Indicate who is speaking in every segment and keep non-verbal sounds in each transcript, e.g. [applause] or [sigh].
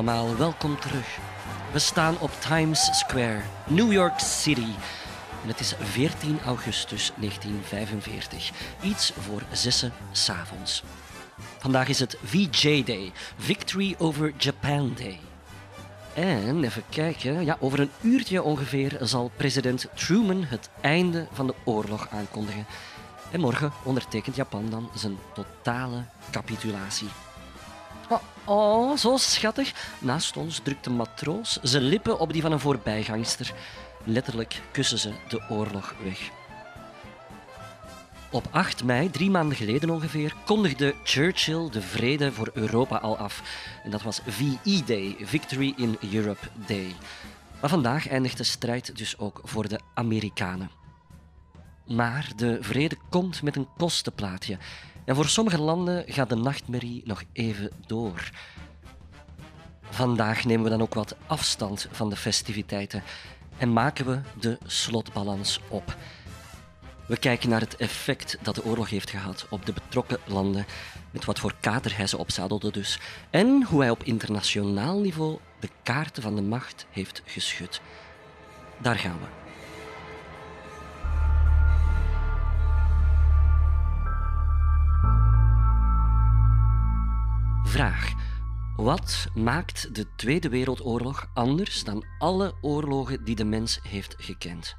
Speaker 1: Welkom terug. We staan op Times Square, New York City. En het is 14 augustus 1945, iets voor zessen s'avonds. Vandaag is het VJ Day, Victory over Japan Day. En even kijken, ja, over een uurtje ongeveer zal president Truman het einde van de oorlog aankondigen. En morgen ondertekent Japan dan zijn totale capitulatie. Oh, oh, zo schattig. Naast ons drukt een matroos zijn lippen op die van een voorbijgangster. Letterlijk kussen ze de oorlog weg. Op 8 mei, drie maanden geleden ongeveer, kondigde Churchill de vrede voor Europa al af. En dat was VE Day, Victory in Europe Day. Maar vandaag eindigt de strijd dus ook voor de Amerikanen. Maar de vrede komt met een kostenplaatje. En voor sommige landen gaat de nachtmerrie nog even door. Vandaag nemen we dan ook wat afstand van de festiviteiten en maken we de slotbalans op. We kijken naar het effect dat de oorlog heeft gehad op de betrokken landen, met wat voor kater hij ze opzadelde dus, en hoe hij op internationaal niveau de kaarten van de macht heeft geschud. Daar gaan we. Vraag. Wat maakt de Tweede Wereldoorlog anders dan alle oorlogen die de mens heeft gekend?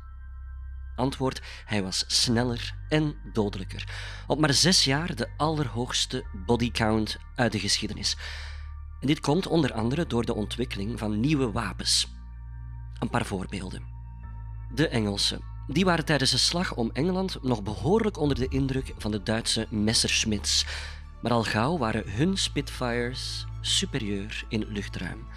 Speaker 1: Antwoord: hij was sneller en dodelijker. Op maar zes jaar de allerhoogste bodycount uit de geschiedenis. En dit komt onder andere door de ontwikkeling van nieuwe wapens. Een paar voorbeelden. De Engelsen. Die waren tijdens de slag om Engeland nog behoorlijk onder de indruk van de Duitse Messerschmitts. Maar al gauw waren hun Spitfires superieur in luchtruim.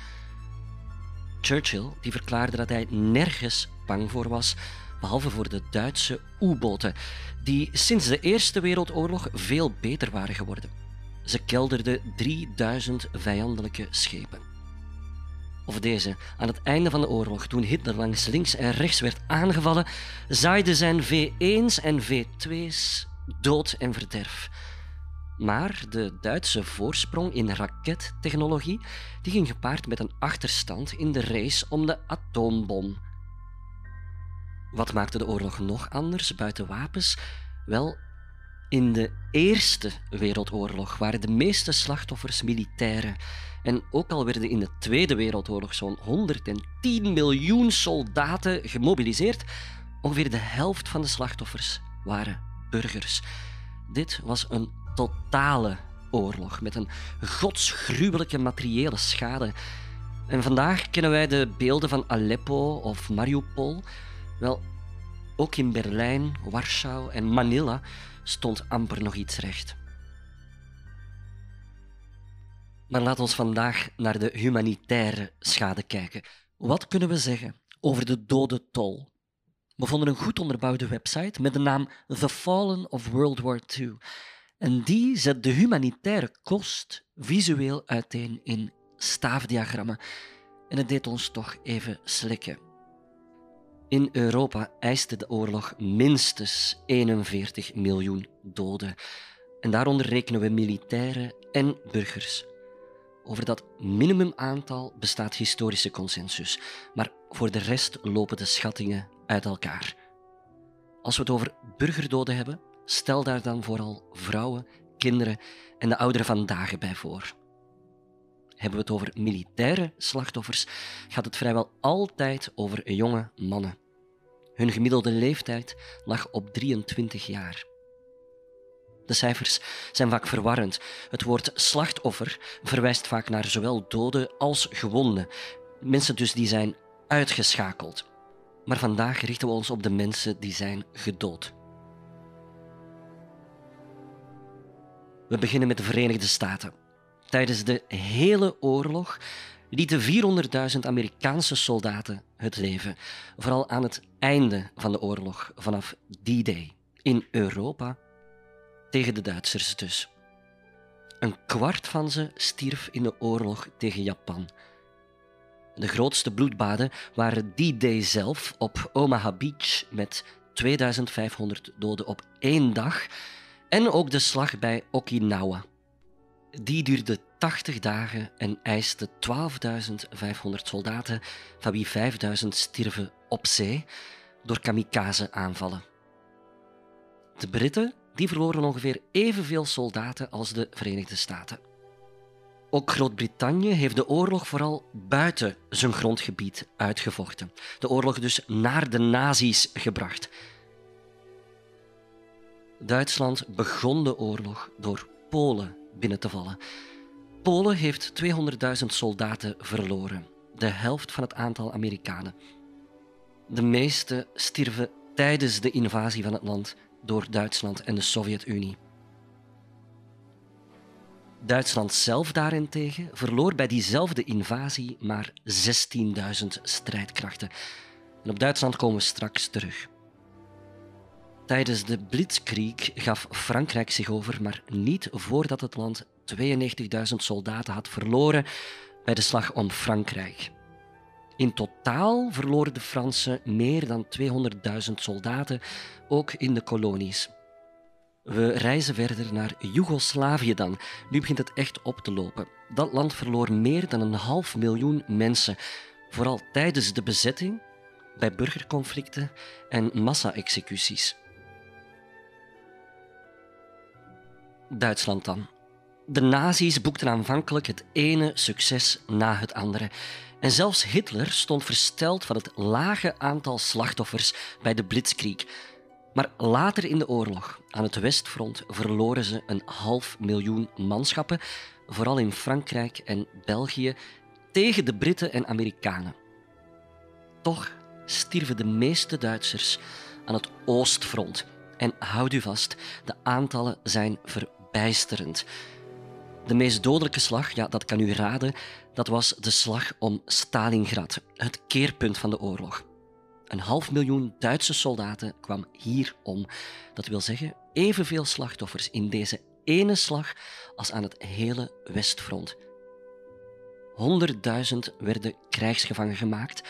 Speaker 1: Churchill die verklaarde dat hij nergens bang voor was, behalve voor de Duitse U-boten, die sinds de Eerste Wereldoorlog veel beter waren geworden. Ze kelderden 3000 vijandelijke schepen. Of deze, aan het einde van de oorlog, toen Hitler langs links en rechts werd aangevallen, zaaide zijn V1's en V2's dood en verderf. Maar de Duitse voorsprong in rakettechnologie die ging gepaard met een achterstand in de race om de atoombom. Wat maakte de oorlog nog anders buiten wapens? Wel, in de Eerste Wereldoorlog waren de meeste slachtoffers militairen. En ook al werden in de Tweede Wereldoorlog zo'n 110 miljoen soldaten gemobiliseerd, ongeveer de helft van de slachtoffers waren burgers. Dit was een totale oorlog met een godsgruwelijke materiële schade. En vandaag kennen wij de beelden van Aleppo of Mariupol. Wel, ook in Berlijn, Warschau en Manila stond amper nog iets recht. Maar laat ons vandaag naar de humanitaire schade kijken. Wat kunnen we zeggen over de dodentol? We vonden een goed onderbouwde website met de naam The Fallen of World War II. En die zet de humanitaire kost visueel uiteen in staafdiagrammen. En het deed ons toch even slikken. In Europa eiste de oorlog minstens 41 miljoen doden. En daaronder rekenen we militairen en burgers. Over dat minimumaantal bestaat historische consensus, maar voor de rest lopen de schattingen uit elkaar. Als we het over burgerdoden hebben, Stel daar dan vooral vrouwen, kinderen en de ouderen van dagen bij voor. Hebben we het over militaire slachtoffers, gaat het vrijwel altijd over jonge mannen. Hun gemiddelde leeftijd lag op 23 jaar. De cijfers zijn vaak verwarrend. Het woord slachtoffer verwijst vaak naar zowel doden als gewonden. Mensen dus die zijn uitgeschakeld. Maar vandaag richten we ons op de mensen die zijn gedood. We beginnen met de Verenigde Staten. Tijdens de hele oorlog lieten 400.000 Amerikaanse soldaten het leven, vooral aan het einde van de oorlog, vanaf D-Day, in Europa, tegen de Duitsers dus. Een kwart van ze stierf in de oorlog tegen Japan. De grootste bloedbaden waren D-Day zelf op Omaha Beach met 2500 doden op één dag en ook de slag bij Okinawa. die duurde 80 dagen en eiste 12.500 soldaten, van wie 5.000 stierven op zee door kamikaze-aanvallen. De Britten die verloren ongeveer evenveel soldaten als de Verenigde Staten. Ook Groot-Brittannië heeft de oorlog vooral buiten zijn grondgebied uitgevochten. De oorlog dus naar de nazi's gebracht. Duitsland begon de oorlog door Polen binnen te vallen. Polen heeft 200.000 soldaten verloren, de helft van het aantal Amerikanen. De meeste stierven tijdens de invasie van het land door Duitsland en de Sovjet-Unie. Duitsland zelf daarentegen verloor bij diezelfde invasie maar 16.000 strijdkrachten. En op Duitsland komen we straks terug. Tijdens de Blitzkrieg gaf Frankrijk zich over, maar niet voordat het land 92.000 soldaten had verloren bij de slag om Frankrijk. In totaal verloren de Fransen meer dan 200.000 soldaten, ook in de kolonies. We reizen verder naar Joegoslavië dan. Nu begint het echt op te lopen. Dat land verloor meer dan een half miljoen mensen, vooral tijdens de bezetting, bij burgerconflicten en massa-executies. Duitsland dan. De nazi's boekten aanvankelijk het ene succes na het andere. En zelfs Hitler stond versteld van het lage aantal slachtoffers bij de Blitzkrieg. Maar later in de oorlog, aan het Westfront, verloren ze een half miljoen manschappen, vooral in Frankrijk en België, tegen de Britten en Amerikanen. Toch stierven de meeste Duitsers aan het Oostfront. En houd u vast, de aantallen zijn verbijsterend. De meest dodelijke slag, ja, dat kan u raden, dat was de slag om Stalingrad, het keerpunt van de oorlog. Een half miljoen Duitse soldaten kwam hier om. Dat wil zeggen, evenveel slachtoffers in deze ene slag als aan het hele Westfront. 100.000 werden krijgsgevangen gemaakt,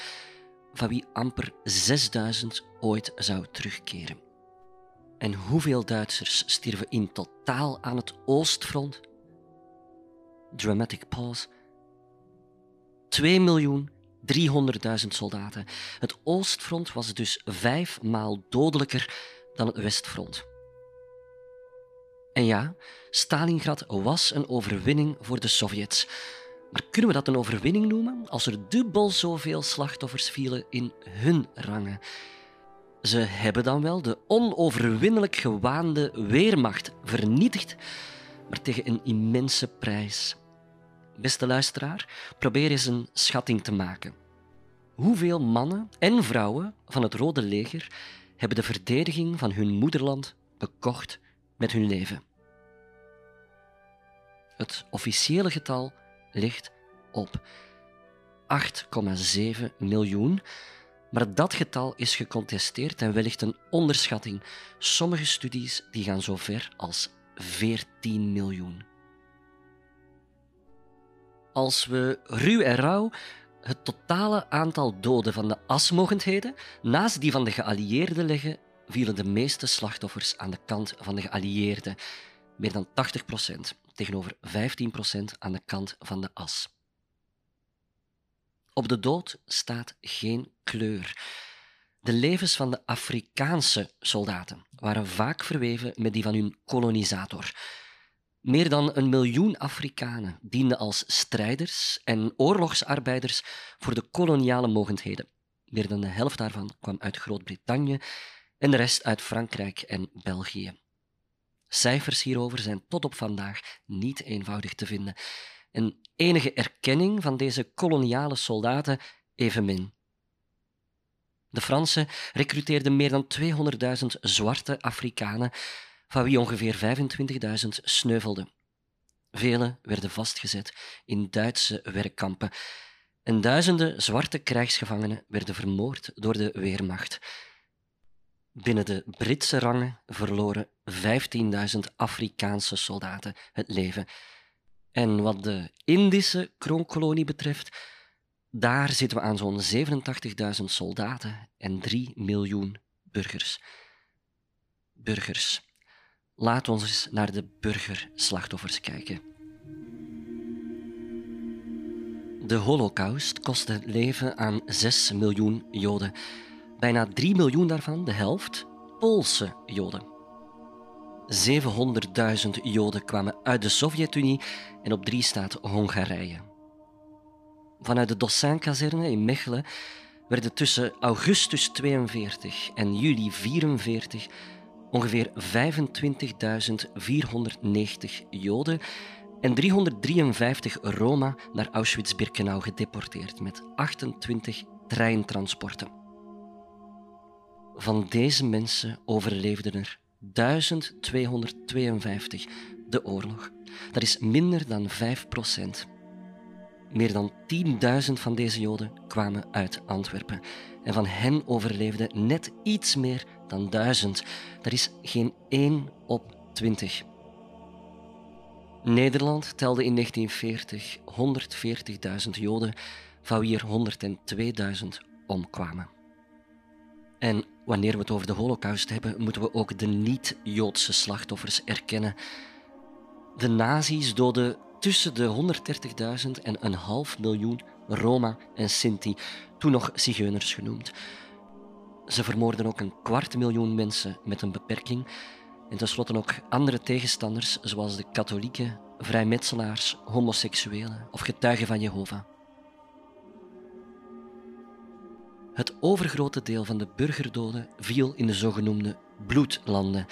Speaker 1: van wie amper 6000 ooit zou terugkeren. En hoeveel Duitsers stierven in totaal aan het Oostfront? Dramatic pause. 2 miljoen 300.000 soldaten. Het Oostfront was dus vijf maal dodelijker dan het Westfront. En ja, Stalingrad was een overwinning voor de Sovjets. Maar kunnen we dat een overwinning noemen als er dubbel zoveel slachtoffers vielen in hun rangen? Ze hebben dan wel de onoverwinnelijk gewaande weermacht vernietigd, maar tegen een immense prijs. Beste luisteraar, probeer eens een schatting te maken. Hoeveel mannen en vrouwen van het Rode Leger hebben de verdediging van hun moederland bekocht met hun leven? Het officiële getal ligt op 8,7 miljoen, maar dat getal is gecontesteerd en wellicht een onderschatting. Sommige studies die gaan zo ver als 14 miljoen. Als we ruw en rauw het totale aantal doden van de asmogendheden naast die van de geallieerden leggen, vielen de meeste slachtoffers aan de kant van de geallieerden. Meer dan 80% tegenover 15% aan de kant van de as. Op de dood staat geen kleur. De levens van de Afrikaanse soldaten waren vaak verweven met die van hun kolonisator. Meer dan een miljoen Afrikanen dienden als strijders en oorlogsarbeiders voor de koloniale mogendheden. Meer dan de helft daarvan kwam uit Groot-Brittannië en de rest uit Frankrijk en België. Cijfers hierover zijn tot op vandaag niet eenvoudig te vinden en enige erkenning van deze koloniale soldaten evenmin. De Fransen recruteerden meer dan 200.000 zwarte Afrikanen van wie ongeveer 25.000 sneuvelden. Velen werden vastgezet in Duitse werkkampen en duizenden zwarte krijgsgevangenen werden vermoord door de Weermacht. Binnen de Britse rangen verloren 15.000 Afrikaanse soldaten het leven. En wat de Indische kroonkolonie betreft, daar zitten we aan zo'n 87.000 soldaten en 3 miljoen burgers. Burgers Laat ons eens naar de burgerslachtoffers kijken. De Holocaust kostte het leven aan 6 miljoen Joden. Bijna 3 miljoen daarvan, de helft, Poolse Joden. 700.000 Joden kwamen uit de Sovjet-Unie en op drie staat Hongarije. Vanuit de Dossin-kazerne in Mechelen werden tussen augustus 42 en juli 44 ongeveer 25.490 Joden en 353 Roma naar Auschwitz-Birkenau gedeporteerd met 28 treintransporten. Van deze mensen overleefden er 1252 de oorlog. Dat is minder dan 5 procent. Meer dan 10.000 van deze Joden kwamen uit Antwerpen. En van hen overleefden net iets meer dan 1000. Dat is geen 1 op 20. Nederland telde in 1940 140.000 Joden, van wie er 102.000 omkwamen. En wanneer we het over de Holocaust hebben, moeten we ook de niet-Joodse slachtoffers erkennen. De nazi's doden tussen de 130.000 en een half miljoen Roma en Sinti, toen nog zigeuners genoemd. Ze vermoorden ook een kwart miljoen mensen met een beperking en tenslotte ook andere tegenstanders, zoals de katholieken, vrijmetselaars, homoseksuelen of getuigen van Jehovah. Het overgrote deel van de burgerdoden viel in de zogenoemde bloedlanden.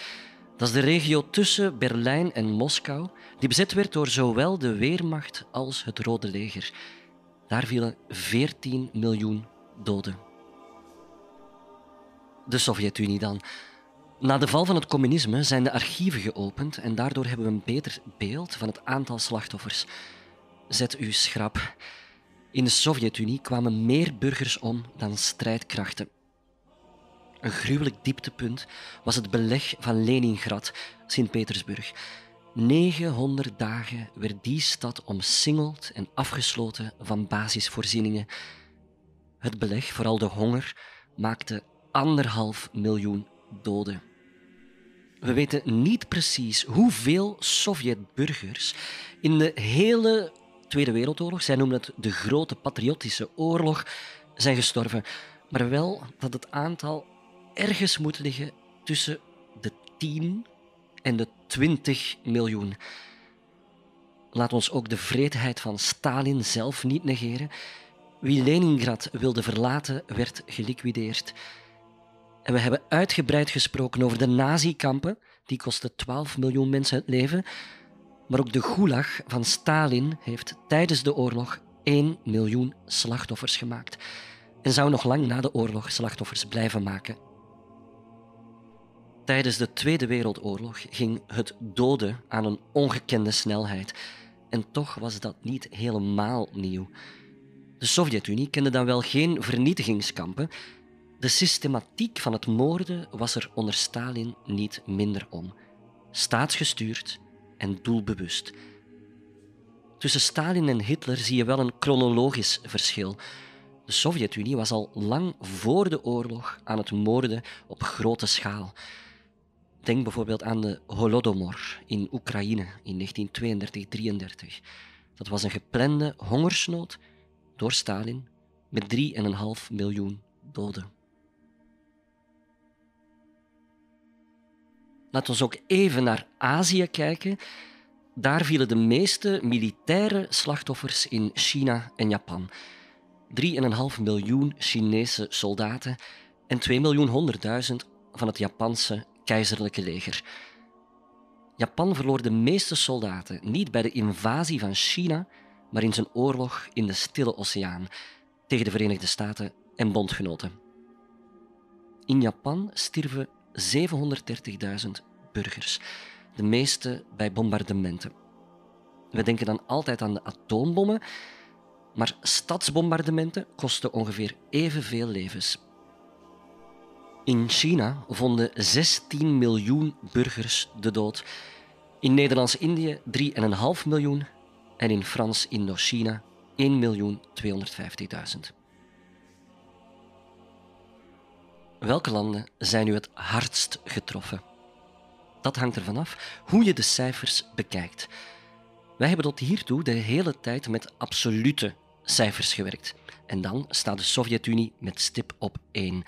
Speaker 1: Dat is de regio tussen Berlijn en Moskou, die bezet werd door zowel de Weermacht als het Rode Leger. Daar vielen 14 miljoen doden. De Sovjet-Unie dan. Na de val van het communisme zijn de archieven geopend en daardoor hebben we een beter beeld van het aantal slachtoffers. Zet u schrap. In de Sovjet-Unie kwamen meer burgers om dan strijdkrachten. Een gruwelijk dieptepunt was het beleg van Leningrad, Sint-Petersburg. 900 dagen werd die stad omsingeld en afgesloten van basisvoorzieningen. Het beleg, vooral de honger, maakte anderhalf miljoen doden. We weten niet precies hoeveel Sovjetburgers in de hele Tweede Wereldoorlog, zij noemen het de Grote Patriotische Oorlog, zijn gestorven. Maar wel dat het aantal ergens moet liggen tussen de 10 en de 20 miljoen. Laat ons ook de vreedheid van Stalin zelf niet negeren. Wie Leningrad wilde verlaten, werd geliquideerd. En we hebben uitgebreid gesproken over de nazi-kampen, die kosten 12 miljoen mensen het leven. Maar ook de gulag van Stalin heeft tijdens de oorlog 1 miljoen slachtoffers gemaakt. En zou nog lang na de oorlog slachtoffers blijven maken. Tijdens de Tweede Wereldoorlog ging het doden aan een ongekende snelheid. En toch was dat niet helemaal nieuw. De Sovjet-Unie kende dan wel geen vernietigingskampen, de systematiek van het moorden was er onder Stalin niet minder om. Staatsgestuurd en doelbewust. Tussen Stalin en Hitler zie je wel een chronologisch verschil. De Sovjet-Unie was al lang voor de oorlog aan het moorden op grote schaal. Denk bijvoorbeeld aan de Holodomor in Oekraïne in 1932-33. Dat was een geplande hongersnood door Stalin met 3,5 miljoen doden. Laten we ook even naar Azië kijken. Daar vielen de meeste militaire slachtoffers in China en Japan. 3,5 miljoen Chinese soldaten en 2 miljoen 100.000 van het Japanse keizerlijke leger. Japan verloor de meeste soldaten niet bij de invasie van China, maar in zijn oorlog in de Stille Oceaan tegen de Verenigde Staten en bondgenoten. In Japan stierven 730.000 burgers, de meeste bij bombardementen. We denken dan altijd aan de atoombommen, maar stadsbombardementen kosten ongeveer evenveel levens. In China vonden 16 miljoen burgers de dood, in Nederlands-Indië 3,5 miljoen en in Frans-Indochina 1.250.000. Welke landen zijn nu het hardst getroffen? Dat hangt ervan af hoe je de cijfers bekijkt. Wij hebben tot hiertoe de hele tijd met absolute cijfers gewerkt. En dan staat de Sovjet-Unie met stip op 1.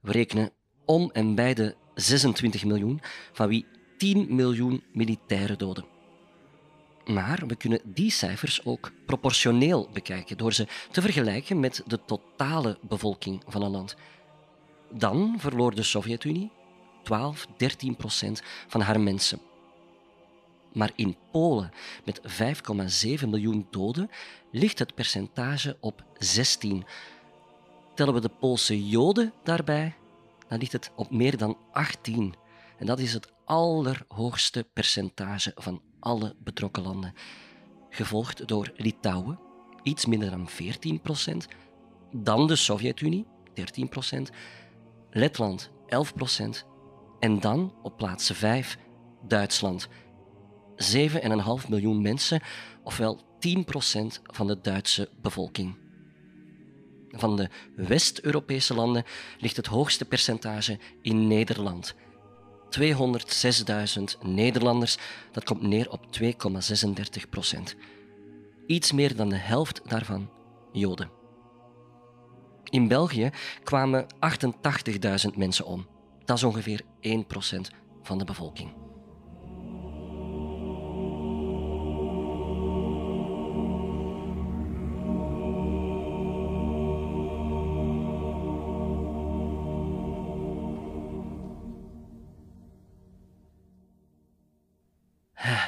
Speaker 1: We rekenen om en bij de 26 miljoen, van wie 10 miljoen militaire doden. Maar we kunnen die cijfers ook proportioneel bekijken door ze te vergelijken met de totale bevolking van een land. Dan verloor de Sovjet-Unie 12, 13 procent van haar mensen. Maar in Polen, met 5,7 miljoen doden, ligt het percentage op 16. Tellen we de Poolse Joden daarbij, dan ligt het op meer dan 18. En dat is het allerhoogste percentage van alle betrokken landen. Gevolgd door Litouwen, iets minder dan 14 procent. Dan de Sovjet-Unie, 13 procent. Letland, 11 procent. En dan op plaats 5 Duitsland. 7,5 miljoen mensen, ofwel 10 procent van de Duitse bevolking. Van de West-Europese landen ligt het hoogste percentage in Nederland. 206.000 Nederlanders, dat komt neer op 2,36 procent. Iets meer dan de helft daarvan Joden. In België kwamen 88.000 mensen om. Dat is ongeveer 1 procent van de bevolking.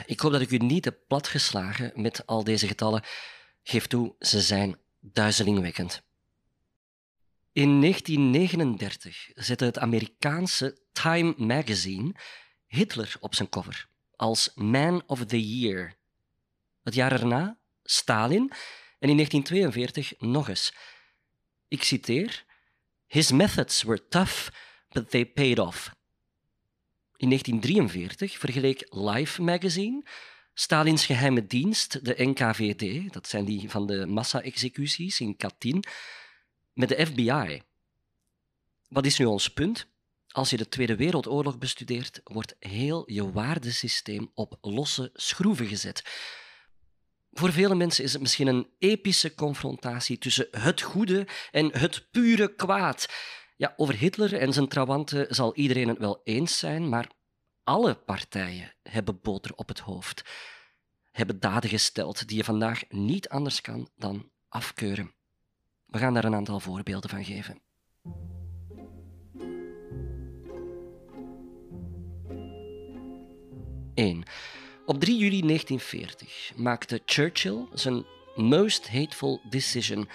Speaker 1: Ik hoop dat ik u niet heb platgeslagen met al deze getallen. Geef toe, ze zijn duizelingwekkend. In 1939 zette het Amerikaanse Time magazine Hitler op zijn cover als Man of the Year. Het jaar erna Stalin en in 1942 nog eens. Ik citeer: His methods were tough, but they paid off. In 1943 vergeleek Life magazine Stalins geheime dienst, de NKVD, dat zijn die van de massa-executies in Katyn, met de FBI. Wat is nu ons punt? Als je de Tweede Wereldoorlog bestudeert, wordt heel je waardesysteem op losse schroeven gezet. Voor vele mensen is het misschien een epische confrontatie tussen het goede en het pure kwaad. Ja, over Hitler en zijn trawanten zal iedereen het wel eens zijn, maar alle partijen hebben boter op het hoofd, hebben daden gesteld die je vandaag niet anders kan dan afkeuren. We gaan daar een aantal voorbeelden van geven. Eén. Op 3 juli 1940 maakte Churchill zijn most hateful decision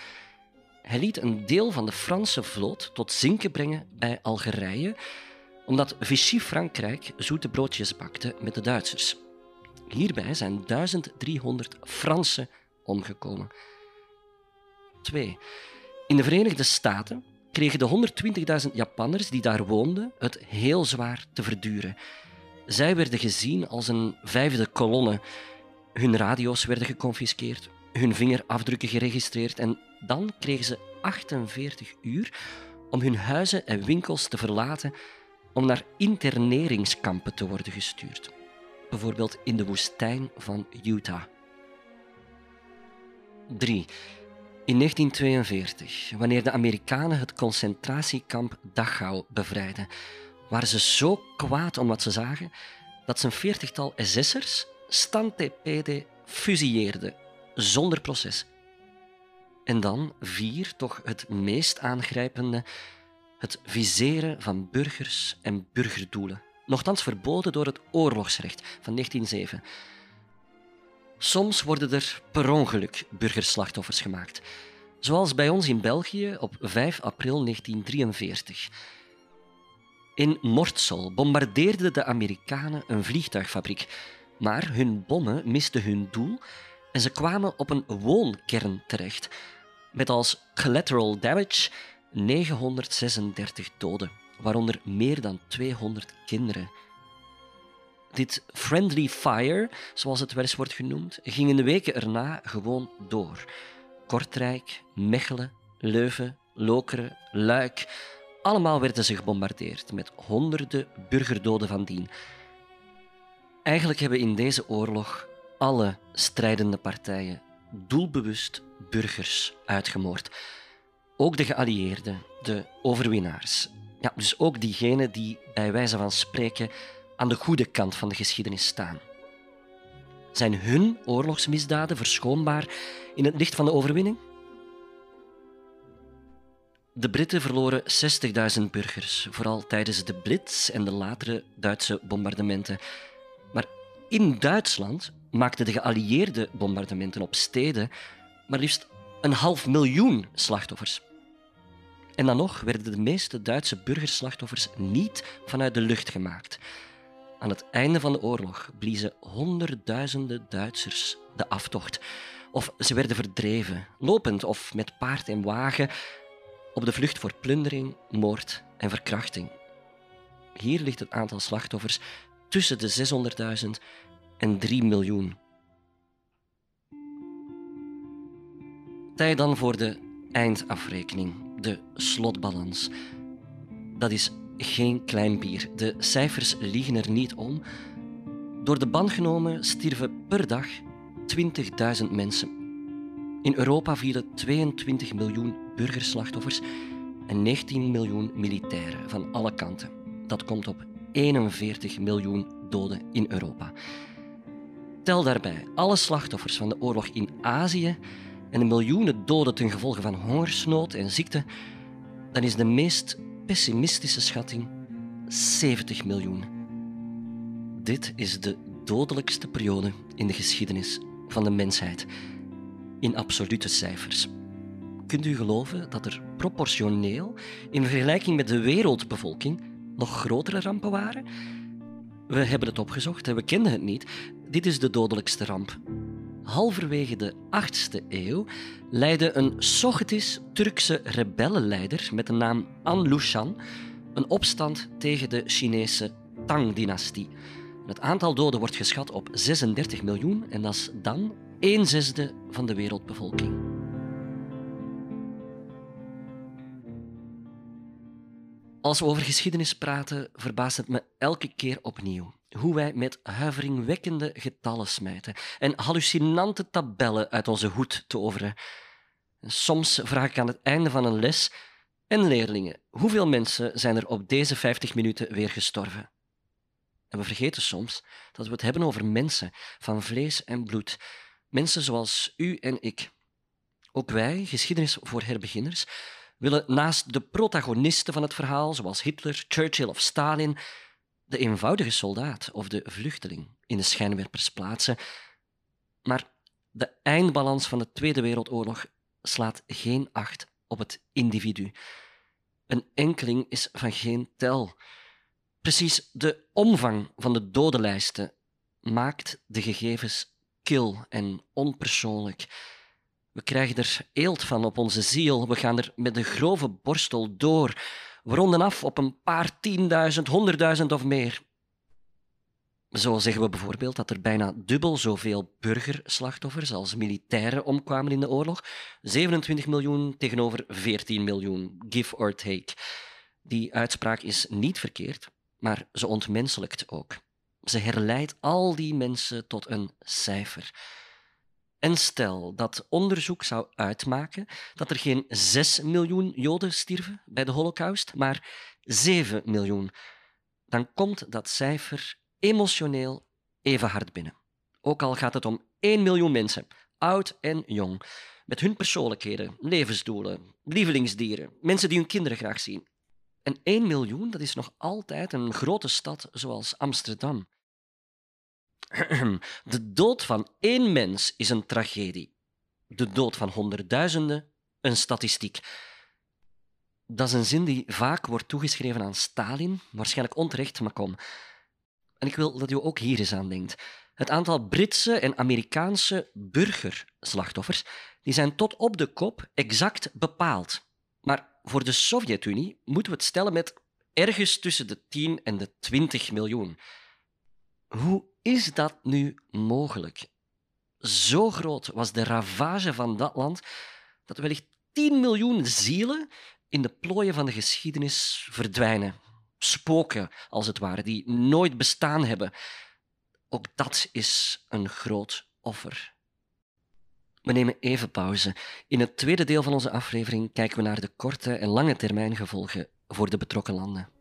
Speaker 1: hij liet een deel van de Franse vloot tot zinken brengen bij Algerije, omdat Vichy Frankrijk zoete broodjes bakte met de Duitsers. Hierbij zijn 1300 Fransen omgekomen. 2. In de Verenigde Staten kregen de 120.000 Japanners die daar woonden het heel zwaar te verduren. Zij werden gezien als een vijfde kolonne. Hun radio's werden geconfiskeerd, hun vingerafdrukken geregistreerd en dan kregen ze 48 uur om hun huizen en winkels te verlaten om naar interneringskampen te worden gestuurd. Bijvoorbeeld in de woestijn van Utah. 3. In 1942, wanneer de Amerikanen het concentratiekamp Dachau bevrijden, waren ze zo kwaad om wat ze zagen dat ze een veertigtal SS'ers stantepede fusilleerden, zonder proces. En dan vier, toch het meest aangrijpende, het viseren van burgers en burgerdoelen. Nochtans verboden door het oorlogsrecht van 1907. Soms worden er per ongeluk burgerslachtoffers gemaakt, zoals bij ons in België op 5 april 1943. In Mortsel bombardeerden de Amerikanen een vliegtuigfabriek, maar hun bommen misten hun doel en ze kwamen op een woonkern terecht, met als collateral damage 936 doden, waaronder meer dan 200 kinderen. Dit friendly fire, zoals het wel eens wordt genoemd, ging in de weken erna gewoon door. Kortrijk, Mechelen, Leuven, Lokeren, Luik, allemaal werden ze gebombardeerd met honderden burgerdoden van dien. Eigenlijk hebben in deze oorlog alle strijdende partijen doelbewust burgers uitgemoord. Ook de geallieerden, de overwinnaars. Ja, dus ook diegenen die bij wijze van spreken aan de goede kant van de geschiedenis staan. Zijn hun oorlogsmisdaden verschoonbaar in het licht van de overwinning? De Britten verloren 60.000 burgers, vooral tijdens de Blitz en de latere Duitse bombardementen. Maar in Duitsland maakten de geallieerde bombardementen op steden maar liefst een half miljoen slachtoffers. En dan nog werden de meeste Duitse burgerslachtoffers niet vanuit de lucht gemaakt. Aan het einde van de oorlog bliezen honderdduizenden Duitsers de aftocht. Of ze werden verdreven, lopend of met paard en wagen, op de vlucht voor plundering, moord en verkrachting. Hier ligt het aantal slachtoffers tussen de 600.000 en 3 miljoen. Tijd dan voor de eindafrekening, de slotbalans. Dat is geen klein bier. De cijfers liegen er niet om. Door de ban genomen stierven per dag 20.000 mensen. In Europa vielen 22 miljoen burgerslachtoffers en 19 miljoen militairen van alle kanten. Dat komt op 41 miljoen doden in Europa. Tel daarbij alle slachtoffers van de oorlog in Azië en de miljoenen doden ten gevolge van hongersnood en ziekte, dan is de meest pessimistische schatting 70 miljoen. Dit is de dodelijkste periode in de geschiedenis van de mensheid, in absolute cijfers. Kunt u geloven dat er proportioneel, in vergelijking met de wereldbevolking, nog grotere rampen waren? We hebben het opgezocht en we kenden het niet. Dit is de dodelijkste ramp. Halverwege de 8e eeuw leidde een Sogdisch-Turkse rebellenleider met de naam An Lushan een opstand tegen de Chinese Tang-dynastie. Het aantal doden wordt geschat op 36 miljoen en dat is dan 1 zesde van de wereldbevolking. Als we over geschiedenis praten, verbaast het me elke keer opnieuw hoe wij met huiveringwekkende getallen smijten en hallucinante tabellen uit onze hoed toveren. soms vraag ik aan het einde van een les en leerlingen, hoeveel mensen zijn er op deze 50 minuten weer gestorven? En we vergeten soms dat we het hebben over mensen van vlees en bloed, mensen zoals u en ik. Ook wij, geschiedenis voor herbeginners, willen naast de protagonisten van het verhaal, zoals Hitler, Churchill of Stalin, de eenvoudige soldaat of de vluchteling in de schijnwerpers plaatsen. Maar de eindbalans van de Tweede Wereldoorlog slaat geen acht op het individu. Een enkeling is van geen tel. Precies de omvang van de dodenlijsten maakt de gegevens kil en onpersoonlijk. We krijgen er eelt van op onze ziel. We gaan er met een grove borstel door. We ronden af op een paar tienduizend, honderdduizend of meer. Zo zeggen we bijvoorbeeld dat er bijna dubbel zoveel burgerslachtoffers als militairen omkwamen in de oorlog. 27 miljoen tegenover 14 miljoen, give or take. Die uitspraak is niet verkeerd, maar ze ontmenselijkt ook. Ze herleidt al die mensen tot een cijfer. En stel dat onderzoek zou uitmaken dat er geen 6 miljoen Joden stierven bij de Holocaust, maar 7 miljoen, dan komt dat cijfer emotioneel even hard binnen. Ook al gaat het om 1 miljoen mensen, oud en jong, met hun persoonlijkheden, levensdoelen, lievelingsdieren, mensen die hun kinderen graag zien. En 1 miljoen, dat is nog altijd een grote stad zoals Amsterdam. [clears throat] De dood van één mens is een tragedie. De dood van honderdduizenden een statistiek. Dat is een zin die vaak wordt toegeschreven aan Stalin, waarschijnlijk onterecht, maar kom. En ik wil dat u ook hier eens aan denkt. Het aantal Britse en Amerikaanse burgerslachtoffers die zijn tot op de kop exact bepaald. Maar voor de Sovjet-Unie moeten we het stellen met ergens tussen de 10 en de 20 miljoen. Hoe is dat nu mogelijk? Zo groot was de ravage van dat land dat wellicht 10 miljoen zielen in de plooien van de geschiedenis verdwijnen. Spoken, als het ware, die nooit bestaan hebben. Ook dat is een groot offer. We nemen even pauze. In het tweede deel van onze aflevering kijken we naar de korte en lange termijn gevolgen voor de betrokken landen.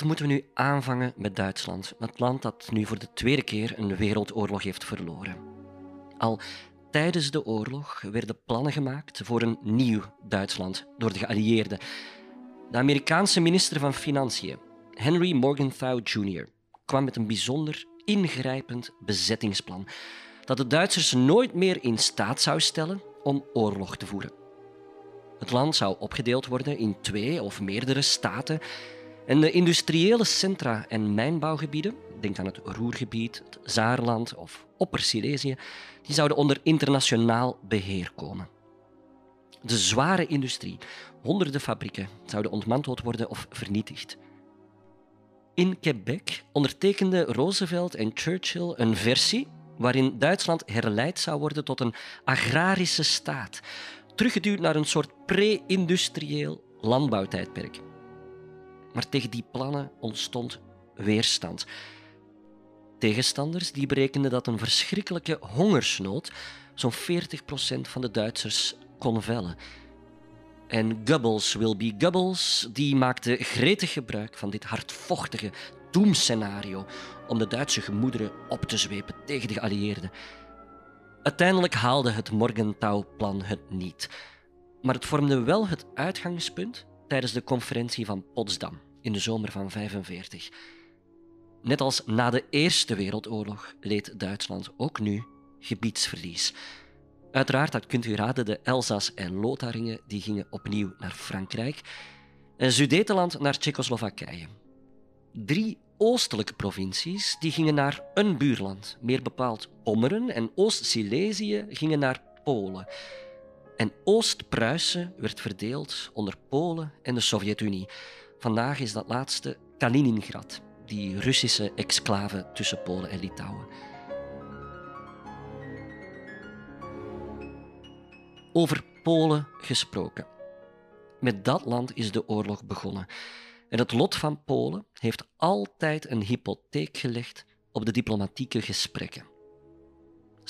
Speaker 1: Wat moeten we nu aanvangen met Duitsland, het land dat nu voor de tweede keer een wereldoorlog heeft verloren? Al tijdens de oorlog werden plannen gemaakt voor een nieuw Duitsland door de geallieerden. De Amerikaanse minister van Financiën, Henry Morgenthau Jr., kwam met een bijzonder ingrijpend bezettingsplan dat de Duitsers nooit meer in staat zou stellen om oorlog te voeren. Het land zou opgedeeld worden in twee of meerdere staten en de industriële centra en mijnbouwgebieden, denk aan het Roergebied, het Zaarland of Opper-Silesië, die zouden onder internationaal beheer komen. De zware industrie, honderden fabrieken, zouden ontmanteld worden of vernietigd. In Quebec ondertekenden Roosevelt en Churchill een versie waarin Duitsland herleid zou worden tot een agrarische staat, teruggeduwd naar een soort pre-industrieel landbouwtijdperk. Maar tegen die plannen ontstond weerstand. Tegenstanders die berekenden dat een verschrikkelijke hongersnood zo'n 40% van de Duitsers kon vellen. En Goebbels will be Goebbels, die maakte gretig gebruik van dit hardvochtige doemscenario om de Duitse gemoederen op te zwepen tegen de geallieerden. Uiteindelijk haalde het Morgenthau-plan het niet, maar het vormde wel het uitgangspunt tijdens de conferentie van Potsdam in de zomer van 1945. Net als na de Eerste Wereldoorlog leed Duitsland ook nu gebiedsverlies. Uiteraard, dat kunt u raden, de Elzas en Lotharingen die gingen opnieuw naar Frankrijk en Sudetenland naar Tsjechoslowakije. Drie oostelijke provincies die gingen naar een buurland, meer bepaald Pommeren en Oost-Silesië gingen naar Polen. En Oost-Pruisen werd verdeeld onder Polen en de Sovjet-Unie. Vandaag is dat laatste Kaliningrad, die Russische exclave tussen Polen en Litouwen. Over Polen gesproken. Met dat land is de oorlog begonnen. En het lot van Polen heeft altijd een hypotheek gelegd op de diplomatieke gesprekken.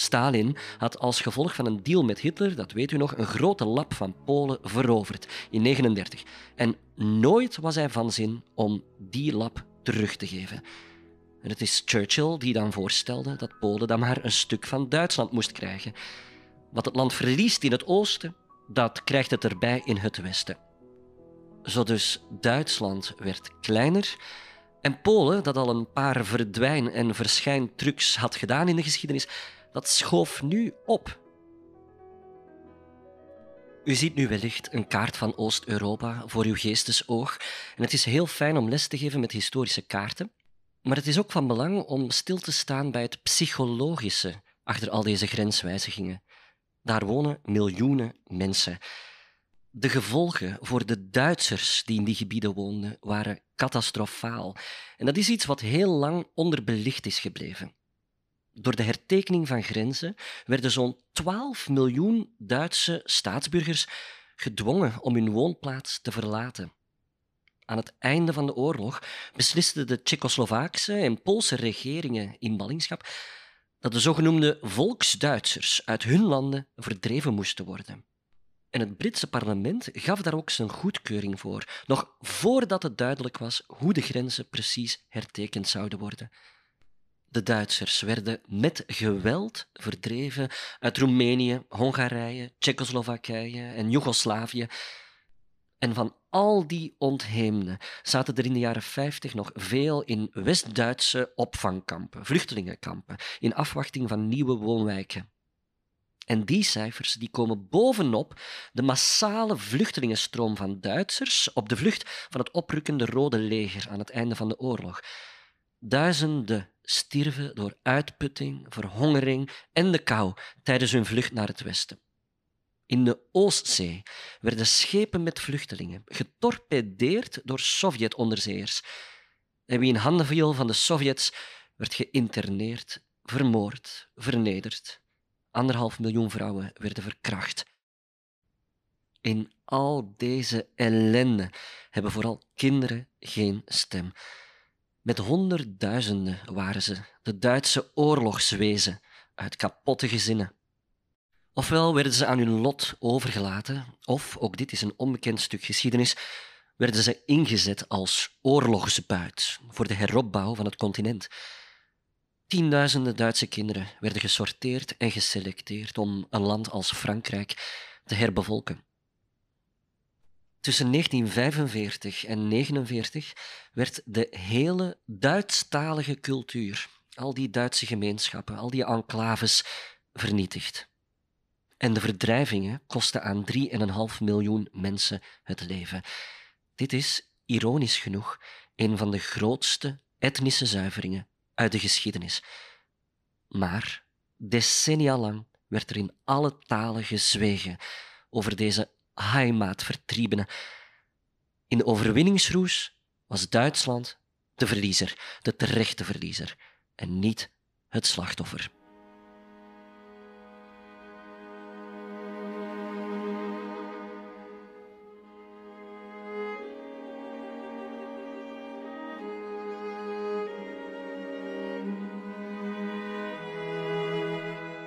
Speaker 1: Stalin had als gevolg van een deal met Hitler, dat weet u nog, een grote lap van Polen veroverd in 1939. En nooit was hij van zin om die lap terug te geven. En het is Churchill die dan voorstelde dat Polen dan maar een stuk van Duitsland moest krijgen. Wat het land verliest in het oosten, dat krijgt het erbij in het westen. Zo dus Duitsland werd kleiner en Polen, dat al een paar verdwijn- en verschijntrucs had gedaan in de geschiedenis, dat schoof nu op. U ziet nu wellicht een kaart van Oost-Europa voor uw geestesoog. En het is heel fijn om les te geven met historische kaarten. Maar het is ook van belang om stil te staan bij het psychologische achter al deze grenswijzigingen. Daar wonen miljoenen mensen. De gevolgen voor de Duitsers die in die gebieden woonden waren catastrofaal. En dat is iets wat heel lang onderbelicht is gebleven. Door de hertekening van grenzen werden zo'n 12 miljoen Duitse staatsburgers gedwongen om hun woonplaats te verlaten. Aan het einde van de oorlog beslisten de Tsjechoslowaakse en Poolse regeringen in ballingschap dat de zogenoemde volksduitsers uit hun landen verdreven moesten worden. En het Britse parlement gaf daar ook zijn goedkeuring voor, nog voordat het duidelijk was hoe de grenzen precies hertekend zouden worden. De Duitsers werden met geweld verdreven uit Roemenië, Hongarije, Tsjechoslowakije en Joegoslavië. En van al die ontheemden zaten er in de jaren 50 nog veel in West-Duitse opvangkampen, vluchtelingenkampen, in afwachting van nieuwe woonwijken. En die cijfers die komen bovenop de massale vluchtelingenstroom van Duitsers op de vlucht van het oprukkende Rode Leger aan het einde van de oorlog. Duizenden stierven door uitputting, verhongering en de kou tijdens hun vlucht naar het westen. In de Oostzee werden schepen met vluchtelingen getorpedeerd door Sovjet-onderzeeërs. En wie in handen viel van de Sovjets werd geïnterneerd, vermoord, vernederd. Anderhalf miljoen vrouwen werden verkracht. In al deze ellende hebben vooral kinderen geen stem. Met honderdduizenden waren ze, de Duitse oorlogswezen, uit kapotte gezinnen. Ofwel werden ze aan hun lot overgelaten, of, ook dit is een onbekend stuk geschiedenis, werden ze ingezet als oorlogsbuit voor de heropbouw van het continent. Tienduizenden Duitse kinderen werden gesorteerd en geselecteerd om een land als Frankrijk te herbevolken. Tussen 1945 en 1949 werd de hele Duitsstalige cultuur, al die Duitse gemeenschappen, al die enclaves, vernietigd. En de verdrijvingen kosten aan 3,5 miljoen mensen het leven. Dit is, ironisch genoeg, een van de grootste etnische zuiveringen uit de geschiedenis. Maar decennia lang werd er in alle talen gezwegen over deze Heimatvertriebenen. In de overwinningsroes was Duitsland de verliezer, de terechte verliezer, en niet het slachtoffer.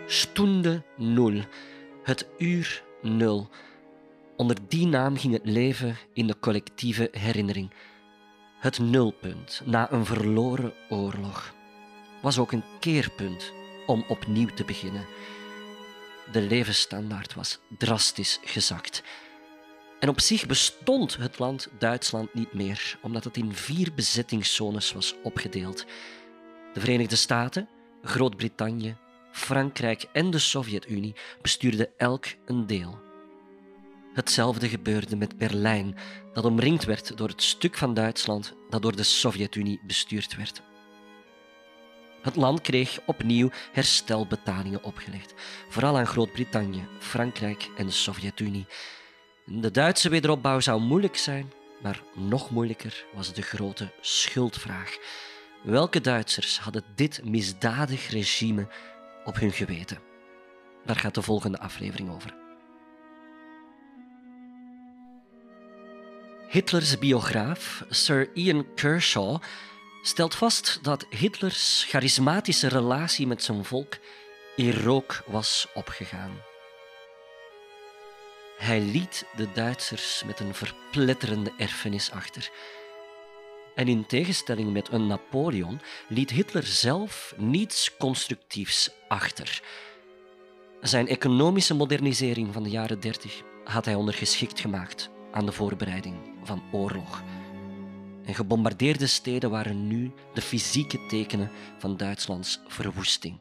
Speaker 1: Stunde nul, het uur nul. Onder die naam ging het leven in de collectieve herinnering. Het nulpunt na een verloren oorlog was ook een keerpunt om opnieuw te beginnen. De levensstandaard was drastisch gezakt. En op zich bestond het land Duitsland niet meer, omdat het in vier bezettingszones was opgedeeld. De Verenigde Staten, Groot-Brittannië, Frankrijk en de Sovjet-Unie bestuurden elk een deel. Hetzelfde gebeurde met Berlijn, dat omringd werd door het stuk van Duitsland dat door de Sovjet-Unie bestuurd werd. Het land kreeg opnieuw herstelbetalingen opgelegd, vooral aan Groot-Brittannië, Frankrijk en de Sovjet-Unie. De Duitse wederopbouw zou moeilijk zijn, maar nog moeilijker was de grote schuldvraag. Welke Duitsers hadden dit misdadig regime op hun geweten? Daar gaat de volgende aflevering over. Hitlers biograaf Sir Ian Kershaw stelt vast dat Hitlers charismatische relatie met zijn volk in rook was opgegaan. Hij liet de Duitsers met een verpletterende erfenis achter. En in tegenstelling met een Napoleon liet Hitler zelf niets constructiefs achter. Zijn economische modernisering van de jaren 30 had hij ondergeschikt gemaakt aan de voorbereiding van oorlog. En gebombardeerde steden waren nu de fysieke tekenen van Duitslands verwoesting.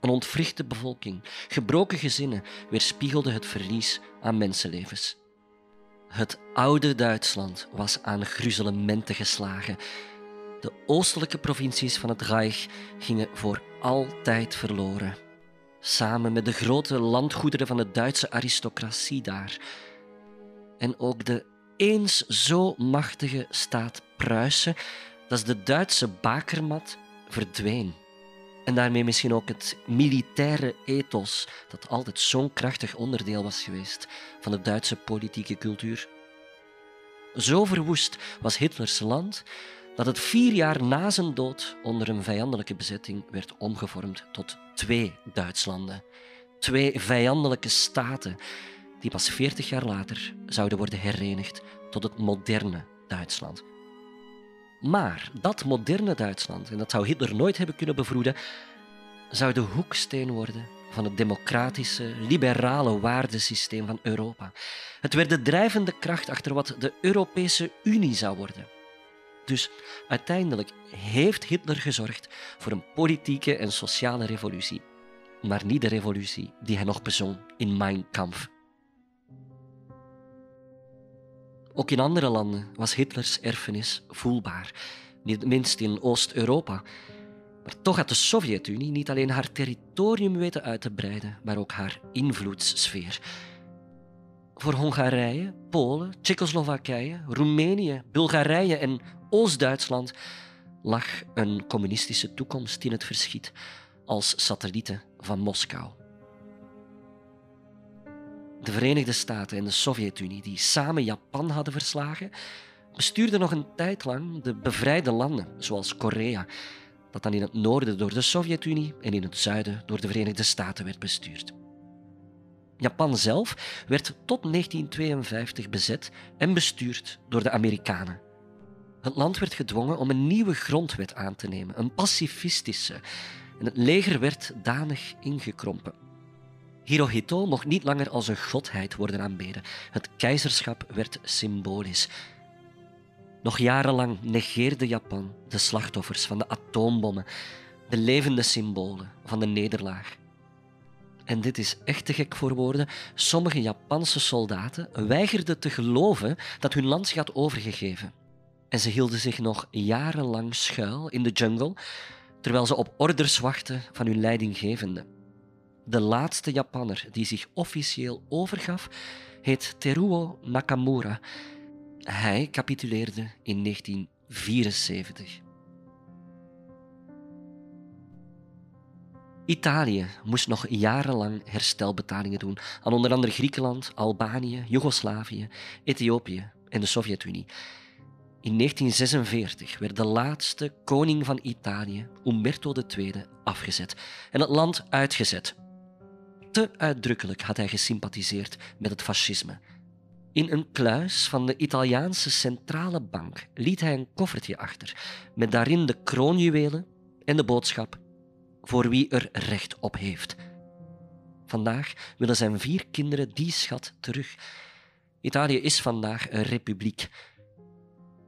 Speaker 1: Een ontwrichte bevolking, gebroken gezinnen weerspiegelden het verlies aan mensenlevens. Het oude Duitsland was aan gruzelementen geslagen. De oostelijke provincies van het Reich gingen voor altijd verloren. Samen met de grote landgoederen van de Duitse aristocratie daar en ook de eens zo machtige staat Pruisen, dat is de Duitse bakermat, verdween. En daarmee misschien ook het militaire ethos, dat altijd zo'n krachtig onderdeel was geweest van de Duitse politieke cultuur. Zo verwoest was Hitlers land dat het vier jaar na zijn dood onder een vijandelijke bezetting werd omgevormd tot twee Duitslanden. Twee vijandelijke staten die pas 40 jaar later zouden worden herenigd tot het moderne Duitsland. Maar dat moderne Duitsland, en dat zou Hitler nooit hebben kunnen bevroeden, zou de hoeksteen worden van het democratische, liberale waardesysteem van Europa. Het werd de drijvende kracht achter wat de Europese Unie zou worden. Dus uiteindelijk heeft Hitler gezorgd voor een politieke en sociale revolutie, maar niet de revolutie die hij nog bezong in Mein Kampf. Ook in andere landen was Hitlers erfenis voelbaar. niet minst in Oost-Europa. Maar toch had de Sovjet-Unie niet alleen haar territorium weten uit te breiden, maar ook haar invloedssfeer. Voor Hongarije, Polen, Tsjechoslowakije, Roemenië, Bulgarije en Oost-Duitsland lag een communistische toekomst in het verschiet als satellieten van Moskou. De Verenigde Staten en de Sovjet-Unie, die samen Japan hadden verslagen, bestuurden nog een tijd lang de bevrijde landen, zoals Korea, dat dan in het noorden door de Sovjet-Unie en in het zuiden door de Verenigde Staten werd bestuurd. Japan zelf werd tot 1952 bezet en bestuurd door de Amerikanen. Het land werd gedwongen om een nieuwe grondwet aan te nemen, een pacifistische, en het leger werd danig ingekrompen. Hirohito mocht niet langer als een godheid worden aanbeden. Het keizerschap werd symbolisch. Nog jarenlang negeerde Japan de slachtoffers van de atoombommen, de levende symbolen van de nederlaag. En dit is echt te gek voor woorden. Sommige Japanse soldaten weigerden te geloven dat hun land had overgegeven. En ze hielden zich nog jarenlang schuil in de jungle, terwijl ze op orders wachten van hun leidinggevende. De laatste Japanner die zich officieel overgaf, heet Teruo Nakamura. Hij capituleerde in 1974. Italië moest nog jarenlang herstelbetalingen doen aan onder andere Griekenland, Albanië, Joegoslavië, Ethiopië en de Sovjet-Unie. In 1946 werd de laatste koning van Italië, Umberto II, afgezet en het land uitgezet. Te uitdrukkelijk had hij gesympathiseerd met het fascisme. In een kluis van de Italiaanse centrale bank liet hij een koffertje achter met daarin de kroonjuwelen en de boodschap voor wie er recht op heeft. Vandaag willen zijn vier kinderen die schat terug. Italië is vandaag een republiek.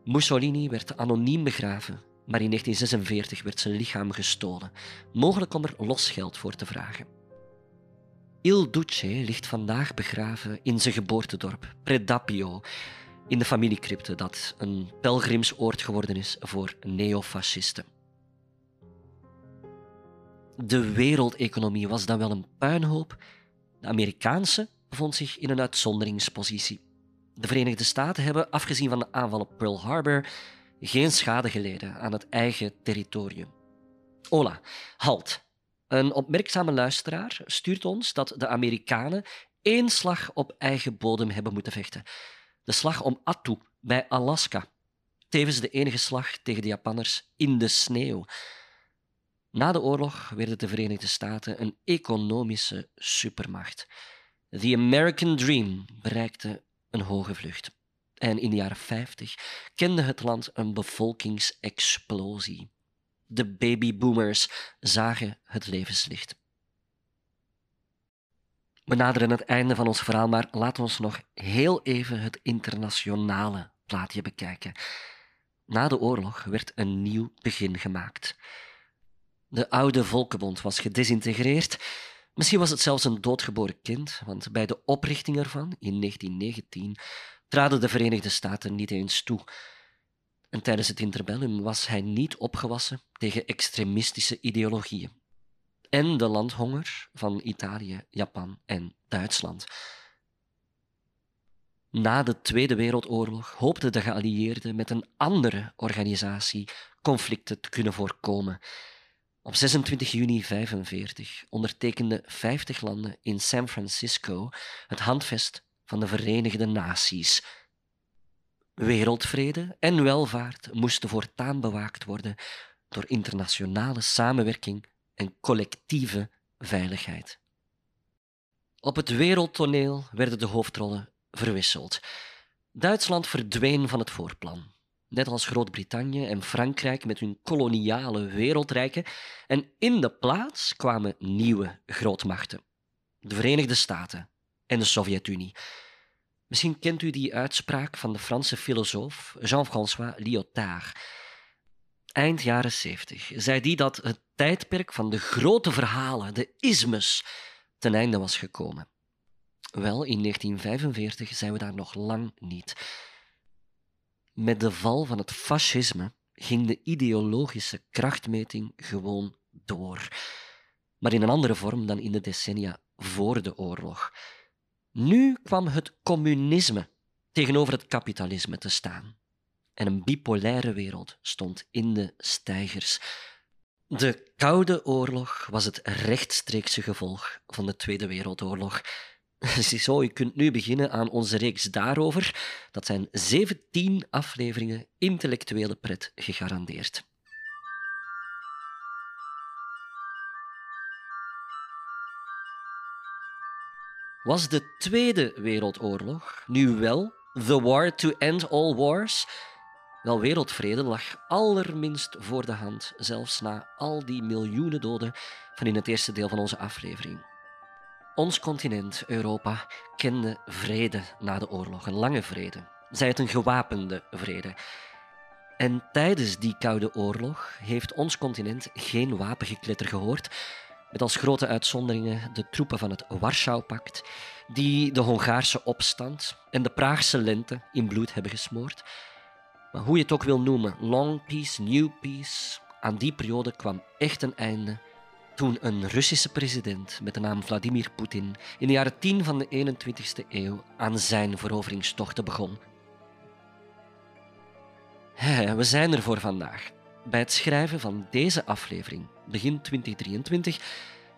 Speaker 1: Mussolini werd anoniem begraven, maar in 1946 werd zijn lichaam gestolen, mogelijk om er losgeld voor te vragen. Il Duce ligt vandaag begraven in zijn geboortedorp, Predappio, in de familiecrypte dat een pelgrimsoord geworden is voor neofascisten. De wereldeconomie was dan wel een puinhoop. De Amerikaanse bevond zich in een uitzonderingspositie. De Verenigde Staten hebben, afgezien van de aanval op Pearl Harbor, geen schade geleden aan het eigen territorium. Ola, halt. Een opmerkzame luisteraar stuurt ons dat de Amerikanen één slag op eigen bodem hebben moeten vechten. De slag om Attu bij Alaska. Tevens de enige slag tegen de Japanners in de sneeuw. Na de oorlog werden de Verenigde Staten een economische supermacht. The American Dream bereikte een hoge vlucht. En in de jaren 50 kende het land een bevolkingsexplosie. De babyboomers zagen het levenslicht. We naderen het einde van ons verhaal, maar laten we ons nog heel even het internationale plaatje bekijken. Na de oorlog werd een nieuw begin gemaakt. De oude Volkenbond was gedesintegreerd. Misschien was het zelfs een doodgeboren kind, want bij de oprichting ervan in 1919 traden de Verenigde Staten niet eens toe. En tijdens het interbellum was hij niet opgewassen tegen extremistische ideologieën. En de landhonger van Italië, Japan en Duitsland. Na de Tweede Wereldoorlog hoopten de geallieerden met een andere organisatie conflicten te kunnen voorkomen. Op 26 juni 1945 ondertekenden 50 landen in San Francisco het handvest van de Verenigde Naties. Wereldvrede en welvaart moesten voortaan bewaakt worden door internationale samenwerking en collectieve veiligheid. Op het wereldtoneel werden de hoofdrollen verwisseld. Duitsland verdween van het voorplan net als Groot-Brittannië en Frankrijk met hun koloniale wereldrijken. En in de plaats kwamen nieuwe grootmachten: de Verenigde Staten en de Sovjet-Unie. Misschien kent u die uitspraak van de Franse filosoof Jean-François Lyotard. Eind jaren 70 zei die dat het tijdperk van de grote verhalen, de ismes, ten einde was gekomen. Wel, in 1945 zijn we daar nog lang niet. Met de val van het fascisme ging de ideologische krachtmeting gewoon door. Maar in een andere vorm dan in de decennia voor de oorlog. Nu kwam het communisme tegenover het kapitalisme te staan. En een bipolaire wereld stond in de stijgers. De Koude Oorlog was het rechtstreekse gevolg van de Tweede Wereldoorlog. [laughs] Ziezo, je kunt nu beginnen aan onze reeks daarover. Dat zijn 17 afleveringen intellectuele pret gegarandeerd. Was de Tweede Wereldoorlog nu wel the war to end all wars? Wel, wereldvrede lag allerminst voor de hand, zelfs na al die miljoenen doden van in het eerste deel van onze aflevering. Ons continent, Europa, kende vrede na de oorlog, een lange vrede. Zij het een gewapende vrede. En tijdens die Koude Oorlog heeft ons continent geen wapengekletter gehoord, met als grote uitzonderingen de troepen van het Warschau-pact, die de Hongaarse opstand en de Praagse lente in bloed hebben gesmoord. Maar hoe je het ook wil noemen, long peace, new peace, aan die periode kwam echt een einde toen een Russische president met de naam Vladimir Poetin in de jaren 10 van de 21ste eeuw aan zijn veroveringstochten begon. We zijn er voor vandaag. Bij het schrijven van deze aflevering, begin 2023,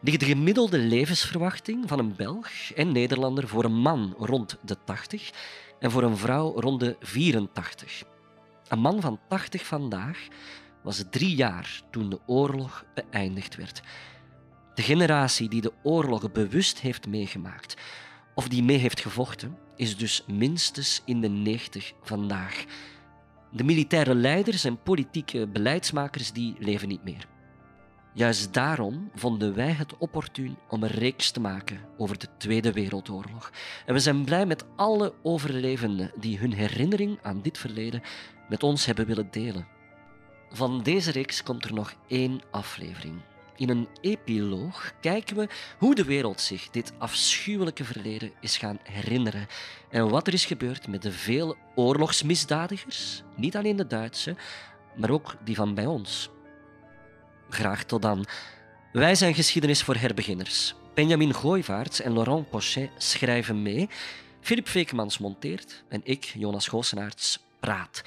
Speaker 1: ligt de gemiddelde levensverwachting van een Belg en Nederlander voor een man rond de 80 en voor een vrouw rond de 84. Een man van 80 vandaag was drie jaar toen de oorlog beëindigd werd. De generatie die de oorlog bewust heeft meegemaakt of die mee heeft gevochten, is dus minstens in de 90 vandaag. De militaire leiders en politieke beleidsmakers die leven niet meer. Juist daarom vonden wij het opportun om een reeks te maken over de Tweede Wereldoorlog. En we zijn blij met alle overlevenden die hun herinnering aan dit verleden met ons hebben willen delen. Van deze reeks komt er nog één aflevering. In een epiloog kijken we hoe de wereld zich dit afschuwelijke verleden is gaan herinneren en wat er is gebeurd met de vele oorlogsmisdadigers, niet alleen de Duitse, maar ook die van bij ons. Graag tot dan. Wij zijn geschiedenis voor herbeginners. Benjamin Gooivaerts en Laurent Pochet schrijven mee, Philip Vekemans monteert en ik, Jonas Goosenaerts, praat.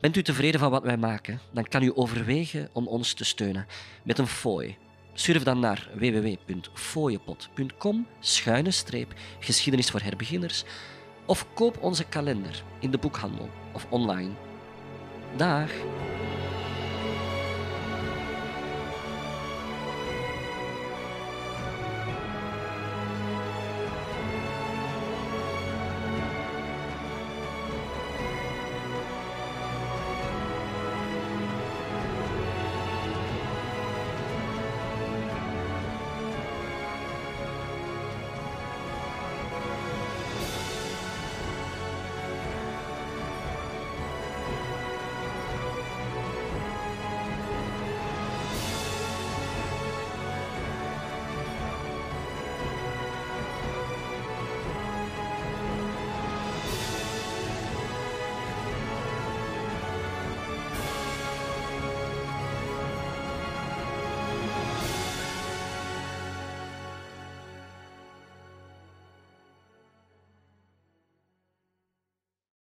Speaker 1: Bent u tevreden van wat wij maken? Dan kan u overwegen om ons te steunen met een fooi. Surf dan naar www.fooiepot.com schuine streep geschiedenis voor herbeginners of koop onze kalender in de boekhandel of online. Dag!